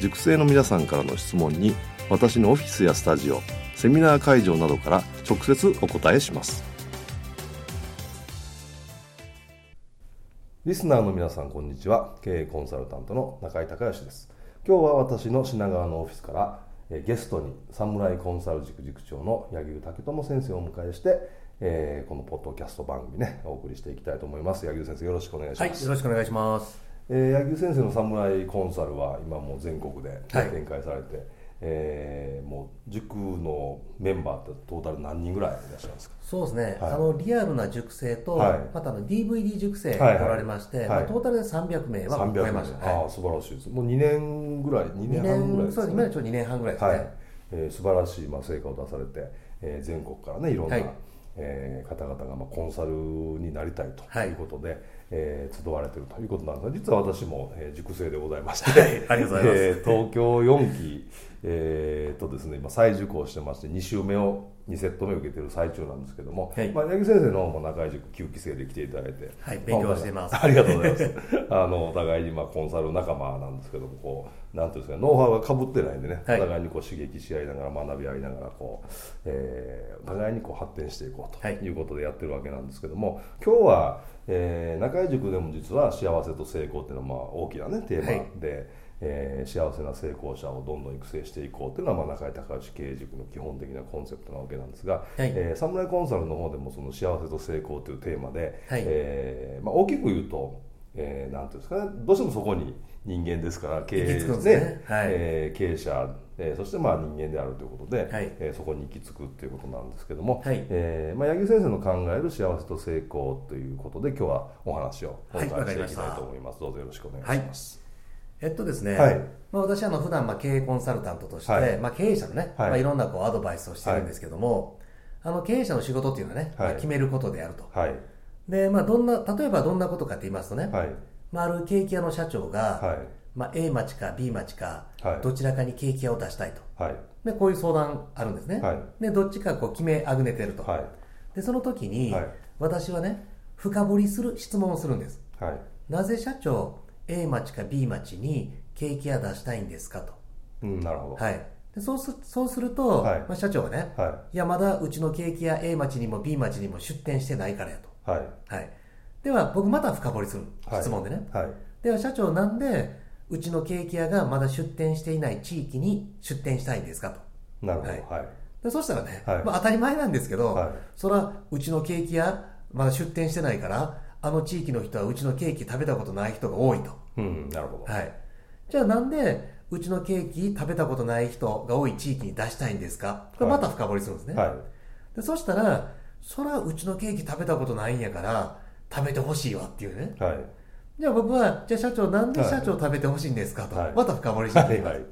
塾生の皆さんからの質問に私のオフィスやスタジオセミナー会場などから直接お答えします。リスナーの皆さんこんにちは。経営コンサルタントの中井隆義です。今日は私の品川のオフィスからゲストに侍コンサル塾塾長の柳生武智先生をお迎えしてえー、このポッドキャスト番組ねお送りしていきたいと思います。柳生先生よろしくお願いします、はい、よろしくお願いします。えー、柳生先生の侍コンサルは今もう全国で展開されて、はい、えー、もう塾のメンバーってトータル何人ぐらいいらっしゃるんですか？そうですね、はい、あのリアルな塾生と、はい、またあの DVD 塾生がおられまして、はい。はい、まあ、トータルで300名は超えました、ああ素晴らしいです。もう2年ぐらい2年半ぐらいですね。そう今ちょうど2年半ぐらいですね、はい。えー、素晴らしい、まあ、成果を出されて、えー、全国からねいろんな、はいえー、方々がまあコンサルになりたいということで、はい、えー、集われているということなんですが実は私も、えー、塾生でございまして、はい、ありがとうございます、えー、東京4期、えー、とですね今再受講してまして2週目を2セット目を受けている最中なんですけども、はい、まあ、八木先生の中井塾9期生で来ていただいて、はい、勉強しています、まあ、ありがとうございます。あのお互いにまあコンサル仲間なんですけどもこうなんていうんですかノウハウがかぶってないんでね、はい、お互いにこう刺激し合いながら学び合いながらこう、えー、お互いにこう発展していこうということでやってるわけなんですけども今日は、えー、中井塾でも実は幸せと成功っていうのはまあ大きなねテーマで、えー、幸せな成功者をどんどん育成していこうというのは、まあ、中井隆義経営塾の基本的なコンセプトなわけなんですが、はい、えー、サムライコンサルの方でもその幸せと成功というテーマで、はい、えー、まあ、大きく言うと、えー、なんていうんですかね。どうしてもそこに人間ですから経営ね。ね、はい、えー、経営者、えー、そしてまあ人間であるということで、はい、えー、そこに行き着くということなんですけども、はい、えー、まあ、八木先生の考える幸せと成功ということで今日はお話をお伝えしていきたいと思います、どうぞよろしくお願いします。えっとですね、はい、まあ、私はあの普段まあ経営コンサルタントとして、はい。まあ、経営者のね、はい。まあ、いろんなこうアドバイスをしてるんですけども、あの経営者の仕事っていうのはね、まあ、決めることであると、でまあ、どんな例えばどんなことかって言いますとね、まあ、あるケーキ屋の社長が、まあ、A 町か B 町か、どちらかにケーキ屋を出したいと、でこういう相談あるんですね、でどっちかこう決めあぐねてると、でその時に、私はね深掘りする質問をするんです、なぜ社長 A 町か B 町にケーキ屋出したいんですかと。うん、なるほど。はい。でそうすそうすると、はい、まあ、社長がね、はい、いや、まだうちのケーキ屋 A 町にも B 町にも出店してないからやと。はい。はい。では、僕また深掘りする。質問でね。はい。では、社長なんで、うちのケーキ屋がまだ出店していない地域に出店したいんですかと。なるほど。はい。はい、でそしたらね、はい、まあ、当たり前なんですけど、はい、それはうちのケーキ屋まだ出店してないから、あの地域の人はうちのケーキ食べたことない人が多いと。うん、なるほど。はい。じゃあなんで、うちのケーキ食べたことない人が多い地域に出したいんですか？これまた深掘りするんですね。はい。でそしたら、そらうちのケーキ食べたことないんやから、食べてほしいわっていうね。はい。じゃあ僕は、じゃあ社長なんで社長食べてほしいんですかと、はい、また深掘りしていきます。はい、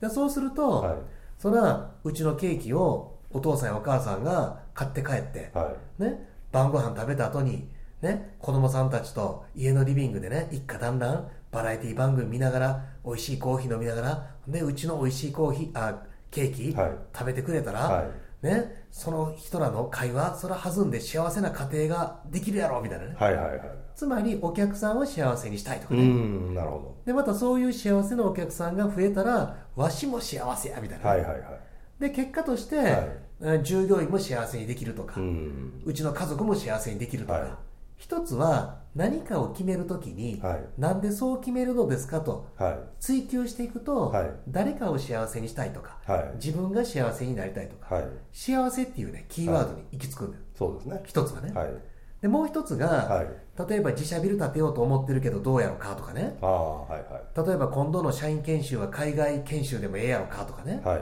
でそうすると、はい、そらうちのケーキをお父さんやお母さんが買って帰って、はい、ね、晩ご飯食べた後にね、子供さんたちと家のリビングでね、一家団らん、バラエティ番組見ながら、美味しいコーヒー飲みながら、ね、うちの美味しいコーヒー、あ、ケーキ、はい、食べてくれたら、はい、ね、その人らの会話、それは弾んで幸せな家庭ができるやろ、みたいなね。はいはいはい。つまり、お客さんを幸せにしたいとかね。うん、なるほど。で、またそういう幸せなお客さんが増えたら、わしも幸せや、みたいな、はいはいはい。で、結果として、はい、従業員も幸せにできるとか、ううちの家族も幸せにできるとか、はい一つは何かを決めるときに、はい。なんでそう決めるのですかとはい。追求していくと、はい。誰かを幸せにしたいとか、はい。自分が幸せになりたいとか、はい。幸せっていうねキーワードに行き着くんだよ、そうですね。一つはね、はい。でもう一つが、はい。例えば自社ビル建てようと思ってるけどどうやろうかとかね。はいは例えば今度の社員研修は海外研修でもええやろかとかね。い、はい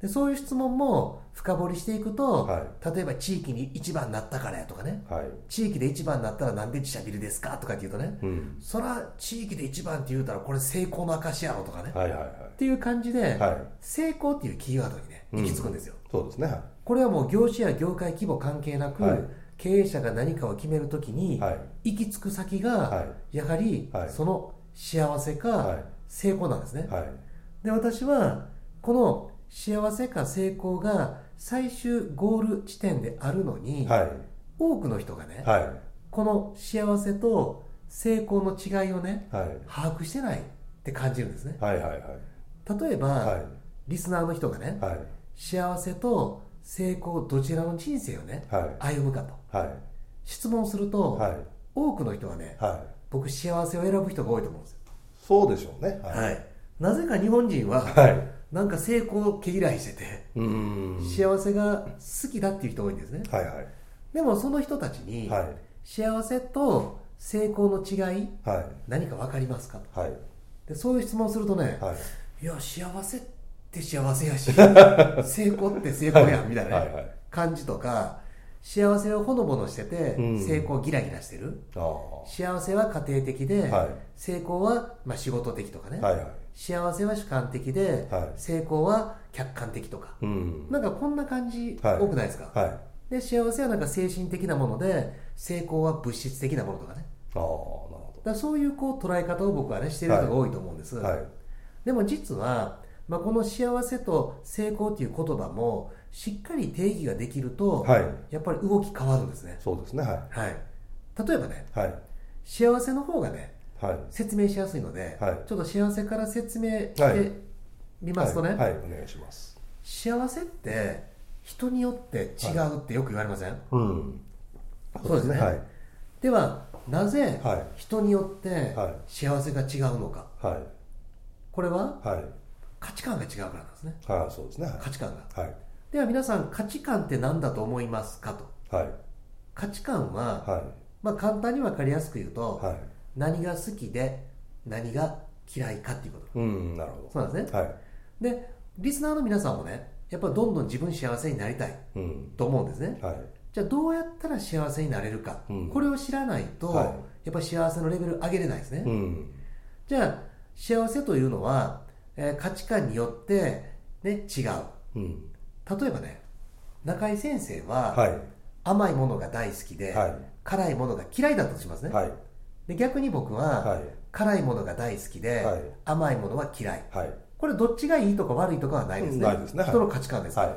でそういう質問も深掘りしていくと、は例えば地域に一番になったからやとかね。はい。地域で一番になったらなんで自社ビルですかとかって言うとね、うん。そら地域で一番って言うたらこれ成功の証やろとかね、はいはいっていう感じで、はい。成功っていうキーワードにね行き着くんですよ、そうですね。はこれはもう業種や業界規模関係なく、はい。経営者が何かを決めるときに、はい。行き着く先が、はやはり、はい。その幸せか、はい。成功なんですね、はい。で私はこの幸せか成功が最終ゴール地点であるのに、はい。多くの人がね、はい。この幸せと成功の違いをねはい。把握してないって感じるんですね。はいはいはい。例えば、はい。リスナーの人がね、はい。幸せと成功どちらの人生をねはい。歩むかと。はい。質問すると、はい。多くの人はねはい。僕幸せを選ぶ人が多いと思うんですよ。そうでしょうね。はい、なぜか日本人は、はいなんか成功を毛嫌いしてて、幸せが好きだっていう人多いんですね。はいはい。でもその人たちに、はい。幸せと成功の違いはい。何か分かりますかと。はい。でそういう質問をするとね、はい。い、や幸せって幸せやし 成功って成功やんみたいなね、はいはい。感じとか幸せをほのぼのしてて、うん。成功ギラギラしてる。幸せは家庭的で、はい。成功はまあ仕事的とかね、はいはい。幸せは主観的で、はい。成功は客観的とか、うん。なんかこんな感じはい。多くないですか、はい。で幸せはなんか精神的なもので成功は物質的なものとかね。ああなるほだからそういうこう捉え方を僕はねしてる人が多いと思うんです、でも実は、まあ、この幸せと成功っていう言葉もしっかり定義ができると、はい。やっぱり動き変わるんですね、そうですね。はい。はい、例えばねはい。幸せの方がねはい。説明しやすいので、はい。ちょっと幸せから説明しはいてみますとね、はい。はい。お願いします。幸せって人によって違うってよく言われません、うん。そうですね。はい。ではなぜはい。人によってはい。幸せが違うのか？はい。これははい。価値観が違うからなんですね。はいそうですね。価値観が。はいでは皆さん価値観って何だと思いますかと。はい。価値観は、はい。まあ、簡単に分かりやすく言うと、はい。何が好きで何が嫌いかっていうこと。うんなるほそうなんですね。どはい。でリスナーの皆さんもねやっぱりどんどん自分幸せになりたいうん。と思うんですね。はい。じゃあどうやったら幸せになれるか、うん。これを知らないと、はい。やっぱり幸せのレベル上げれないですね、うん。じゃあ幸せというのは、えー価値観によって、ね、違う。うん例えばね中井先生は、はい。甘いものが大好きで、はい。辛いものが嫌いだとしますね、はい。で逆に僕は、はい。辛いものが大好きで、はい。甘いものは嫌い。はい。これどっちがいいとか悪いとかはないですね。すね。はい人の価値観です、はい。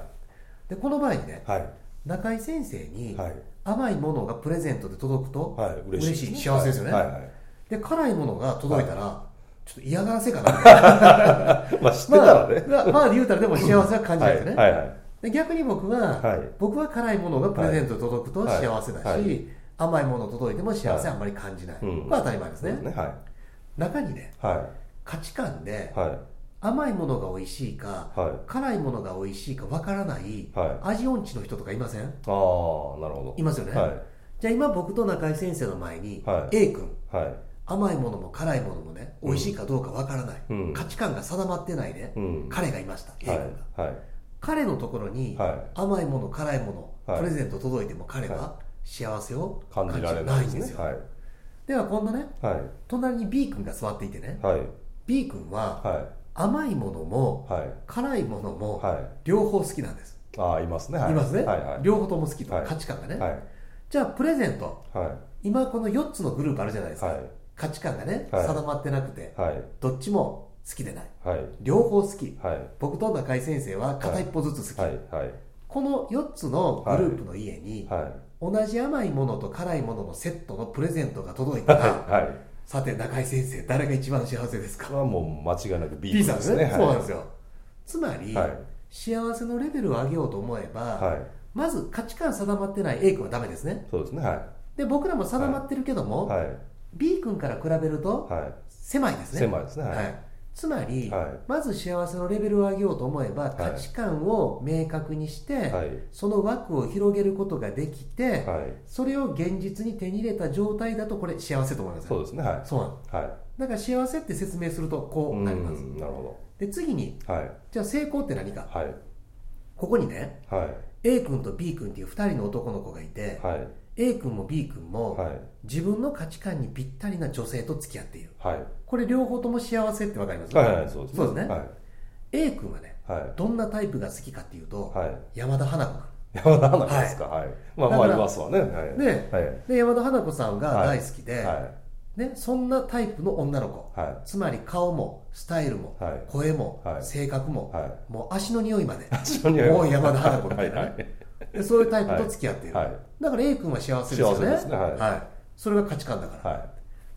でこの場合にねはい。中井先生にはい。甘いものがプレゼントで届くと、はい。嬉しい。幸せですよね。はい。はい。で辛いものが届いたら、ちょっと嫌がらせかな。まあ知ってたらね。まあ、まあ言うたらでも幸せは感じないですよね、はい。はい。で逆に僕は、はい。僕は辛いものがプレゼントで届くとはい。幸せだし、はい。はい甘いもの届いても幸せはあんまり感じない、うん。これは当たり前ですね。ね。はい。中にねは価値観で甘いものが美味しいか、はい。辛いものが美味しいかわからない、はい。味音痴の人とかいません？ああなるほど。いますよね、はい。じゃあ今僕と中井先生の前に、はい。A 君はい。甘いものも辛いものもね美味しいかどうかわからない、うん。価値観が定まってないね、うん。彼がいました。A 君はが、い。はい彼のところに、はい。甘いもの辛いもの、はい。プレゼント届いても彼はは幸せを感じられないんですよ、では今度ねはい。隣に B 君が座っていてね、はい。B 君はは甘いものも辛いものもはい。両方好きなんです、ああいますね。はい。いますね、両方とも好きと、はい。価値観がね、はい。じゃあプレゼント。はい。今この4つのグループあるじゃないですか、はい。価値観がね、はい。定まってなくて。はい。どっちも好きでない。はい。両方好き。はい。僕と中井先生は片一歩ずつ好き、はいはい。この4つのグループの家に、はい。同じ甘いものと辛いもののセットのプレゼントが届いたら、さて中井先生誰が一番幸せですか？はもう間違いなく B さんですね、はい。そうなんですよ。つまり、はい。幸せのレベルを上げようと思えば、はい。まず価値観定まってない A 君はダメですね。そうですね。はい。で僕らも定まってるけども、はい。B 君から比べるとはい。狭いですね、狭いですね。はい。はいつまり、はい。まず幸せのレベルを上げようと思えばい。価値観を明確にして、はい。その枠を広げることができて、はい。それを現実に手に入れた状態だとこれ幸せと思います。そうですね。はい。そうなの。はい。だから幸せって説明するとこうなります。うんなるほで次にどはい。じゃあ成功って何か？はい。ここにねはい。A 君と B 君っていう2人の男の子がいて、はい。A 君も B 君も、はい。自分の価値観にぴったりな女性と付き合っている。はいこれ両方とも幸せって分かります？はいはいそうですね。そうですね。はい。A 君はねはい。どんなタイプが好きかっていうと、はい。山田花子山田花ですか？はい。まあまありますわね。はい。ね。はい。で山田花子さんが大好きで、はね、そんなタイプの女の子、いはい。つまり顔もスタイルも、はい。声も、はい。性格も、はい。もう足の匂いまで足の匂い。もう山田花子みたいなでそういうタイプと付き合っている、はい。だから A 君は幸せですよね。幸せですね。はい。それが価値観だから、はい。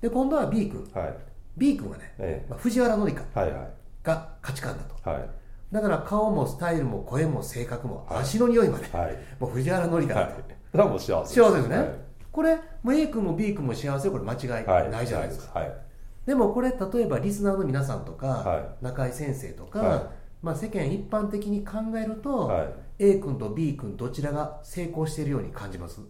で今度は B 君。はい B 君はね、えまあ、藤原紀香えはいはい。が価値観だと。はい。だから顔もスタイルも声も性格も、はい。足の匂いまで、はい。もう藤原紀香だと、はい。それはもう幸せ幸せですね、はい。これもう A 君も B 君も幸せこれ間違いはい。ないじゃないですか、はい。でもこれ例えばリスナーの皆さんとか、は中井先生とか、はい。まあ、世間一般的に考えると、はい。A 君と B 君どちらが成功しているように感じます？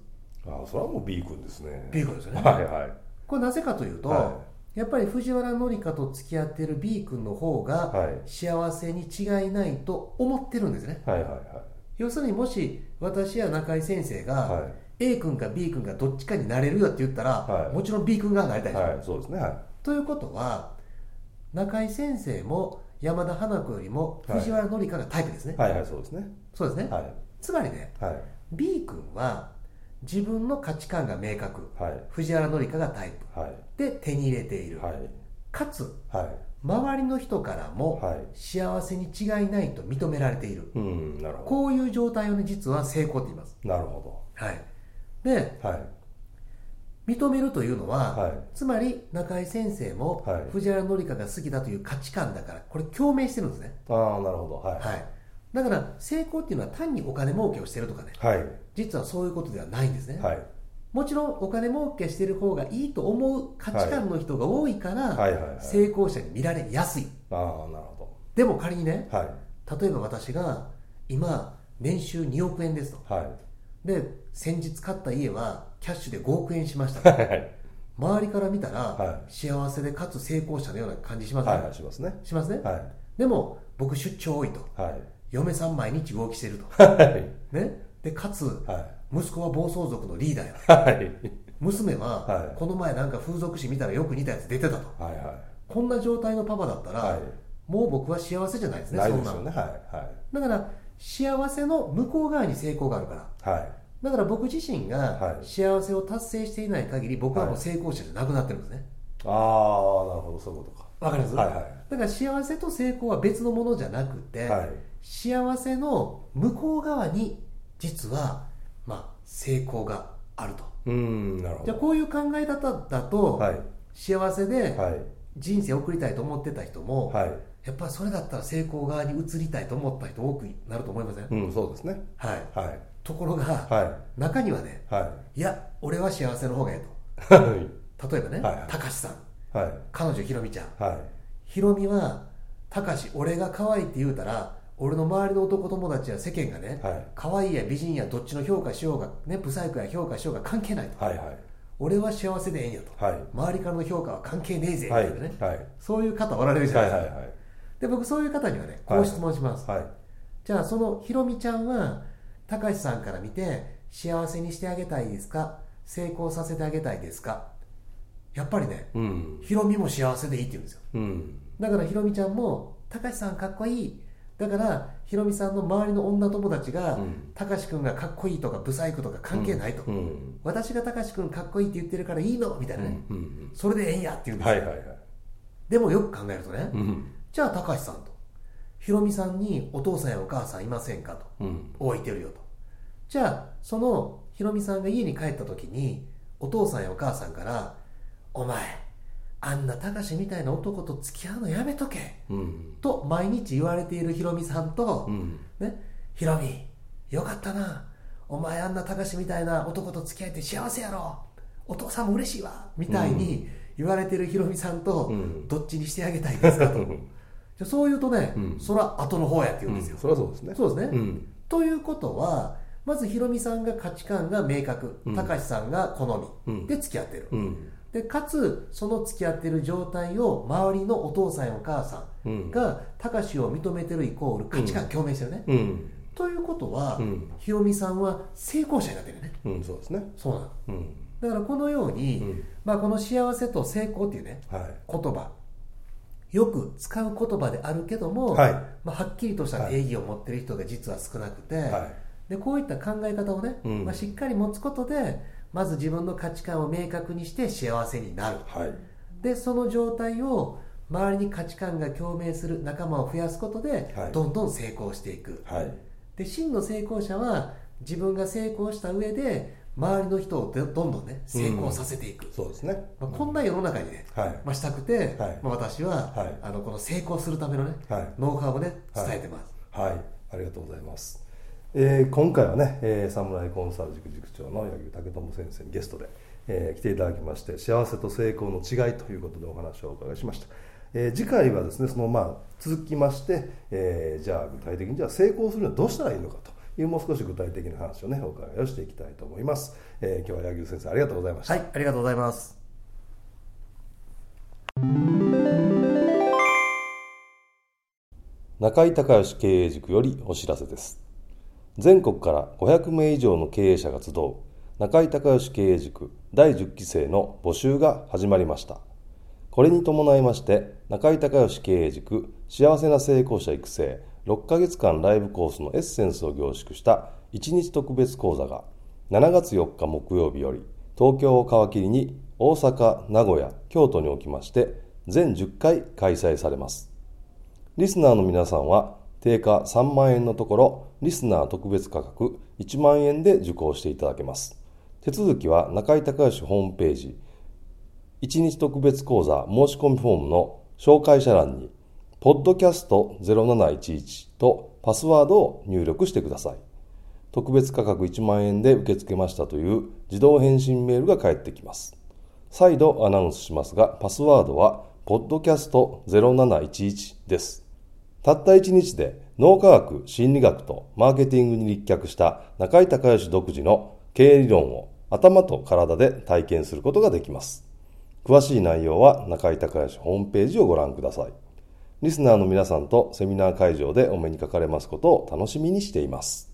あそれはもう B 君ですね。B 君ですよね、はいはい。これなぜかというと、はやっぱり藤原紀香と付き合っている B 君の方がはい。幸せに違いないと思ってるんですね。はいはいはい。要するにもし私や中井先生が、はい。A 君か B 君かどっちかになれるよって言ったら、はい。もちろん B 君がなりたいでしょ、はいそうですねはい。ということは中井先生も山田花子よりもはい。藤原紀香がタイプですね、はいはいそうですね。そうですね、はい。つまりねはい。B 君は自分の価値観が明確。はい。藤原紀香がタイプ。はい。で手に入れている、はい。かつはい。周りの人からもはい。幸せに違いないと認められている、うんなるほこういう状態をね実は成功って言います。どなるほはい。でどはい。認めるというのは、はい。つまり中井先生もはい。藤原紀香が好きだという価値観だからこれ共鳴してるんですね。ああなるほど。はい。はい、だから成功っていうのは単にお金儲けをしてるとかね。はい実はそういうことではないんですね、はい。もちろんお金儲けしてる方がいいと思う価値観の人が多いから、成功者に見られやすい。ああなるほでも仮にねどはい。例えば私が今年収2億円ですと。はい。で先日買った家はキャッシュで5億円しました。とはい。周りから見たら、は幸せでかつ成功者のような感じしません、はい。はい。しますね。しますね、はい。でも僕出張多いと。はい。嫁さん毎日動きしてると。はい。ねでかつは息子は暴走族のリーダーや。い はい。娘は、はい。この前なんか風俗誌見たらよく似たやつ出てたと。はいはこんな状態のパパだったら、はい。もう僕は幸せじゃないですねそんなないですよね。はい。はい。だから幸せの向こう側に成功があるから。はい。だから僕自身がはい。幸せを達成していない限り僕はもう成功者じゃなくなってるんですね。ああなるほど。そういうことか。わかります、はいはい。だから幸せと成功は別のものじゃなくて、はい。幸せの向こう側に実は、まあ、成功があると。うーんなるほど。じゃあこういう考え方だと、はい。幸せではい。人生を送りたいと思ってた人も、はい。やっぱりそれだったら成功側に移りたいと思った人多くなると思いません、うんそうですね。はい、はい。ところが、は中にはねいはい。や俺は幸せの方がええはい。と例えばね、はいはい。たかしさん。はい。彼女ひろみちゃん。はい。ひろみはたかし俺が可愛いって言うたら俺の周りの男友達や世間がね、はい。可愛いや美人やどっちの評価しようがねブサイクや評価しようが関係ないと、はいはい。俺は幸せでええんやと。はい。周りからの評価は関係ねえぜみはいたい。なね、はい。そういう方おられるじゃはないいですか、はいはいで僕そういう方にはねこう質問します、はい。じゃあそのひろみちゃんはたかしさんから見て幸せにしてあげたいですか？成功させてあげたいですか？やっぱりねうん。ひろみも幸せでいいって言うんですよ。うん。だからひろみちゃんも「たかしさんかっこいい」だからひろみさんの周りの女友達がうん「たかしくんがかっこいいとかブサイクとか関係ないと、うん。私がたかしくんかっこいいって言ってるからいいのみたいなね、うん。うん。それでええんやって言うんですよ、はいはいはい。でもよく考えるとね、うん。じゃあたかしさんと。ひろみさんにお父さんやお母さんいませんかと。うん。置いてるよと。じゃあそのひろみさんが家に帰った時にお父さんやお母さんから「お前あんなたかしみたいな男と付き合うのやめとけ」うん。と毎日言われているひろみさんと、うん。ね、ひろみよかったな。お前あんなたかしみたいな男と付き合えて幸せやろ。お父さんも嬉しいわ。みたいに言われてるヒロミさんと、どっちにしてあげたいですかと。じゃそう言うとね、それは後の方やって言うんですよ。そそうですね。そうですね。ということは、まずヒロミさんが価値観が明確、たかしさんが好みで付き合ってる。でかつその付き合ってる状態を周りのお父さんやお母さんがたかしを認めてるイコール価値観共鳴してるね、うん、ということは、うん、ひろみさんは成功者になってるね、うん、そうですね。そうなの、うん、だからこのように、まあ、この幸せと成功っていうね、はい、言葉。よく使う言葉であるけども、はい。まあ、はっきりとした定義を持ってる人が実は少なくて、はい、でこういった考え方をね、まあ、しっかり持つことでまず自分の価値観を明確にして幸せになる、はい、でその状態を周りに価値観が共鳴する仲間を増やすことで、はい、どんどん成功していく、はい、で真の成功者は自分が成功した上で周りの人をどんどんね成功させていく、うん、そうですね、まあ、こんな世の中にね、はい、まあ、したくて、はい、まあ、私は、はい、あのこの成功するためのね、ノウハウをね伝えてます、はい。ありがとうございますえー、今回はね、えー、侍コンサル塾塾長の柳武智先生にゲストで、えー、来ていただきまして幸せと成功の違いということでお話をお伺いしました、えー、次回はですねそのまあ続きまして、えー、じゃあ具体的にじゃあ成功するにはどうしたらいいのかというもう少し具体的な話をねお伺いをしていきたいと思います、えー、今日は柳生先生ありがとうございました。はいありがとうございます。中井隆義経営塾よりお知らせです全国から500名以上の経営者が集う中井隆義経営塾第10期生の募集が始まりました。これに伴いまして、中井隆義経営塾幸せな成功者育成6ヶ月間ライブコースのエッセンスを凝縮した1日特別講座が7月4日木曜日より東京を皮切りに大阪、名古屋、京都におきまして全10回開催されます。リスナーの皆さんは定価3万円のところ、リスナー特別価格1万円で受講していただけます。手続きは中井隆義ホームページ、1日特別講座申し込みフォームの紹介者欄に、ポッドキャスト0711とパスワードを入力してください。特別価格1万円で受け付けましたという自動返信メールが返ってきます。再度アナウンスしますが、パスワードは、ポッドキャスト0711です。たった1日で脳科学、心理学とマーケティングに立脚した中井隆義独自の経営理論を頭と体で体験することができます。詳しい内容は中井隆義ホームページをご覧ください。リスナーの皆さんとセミナー会場でお目にかかれますことを楽しみにしています。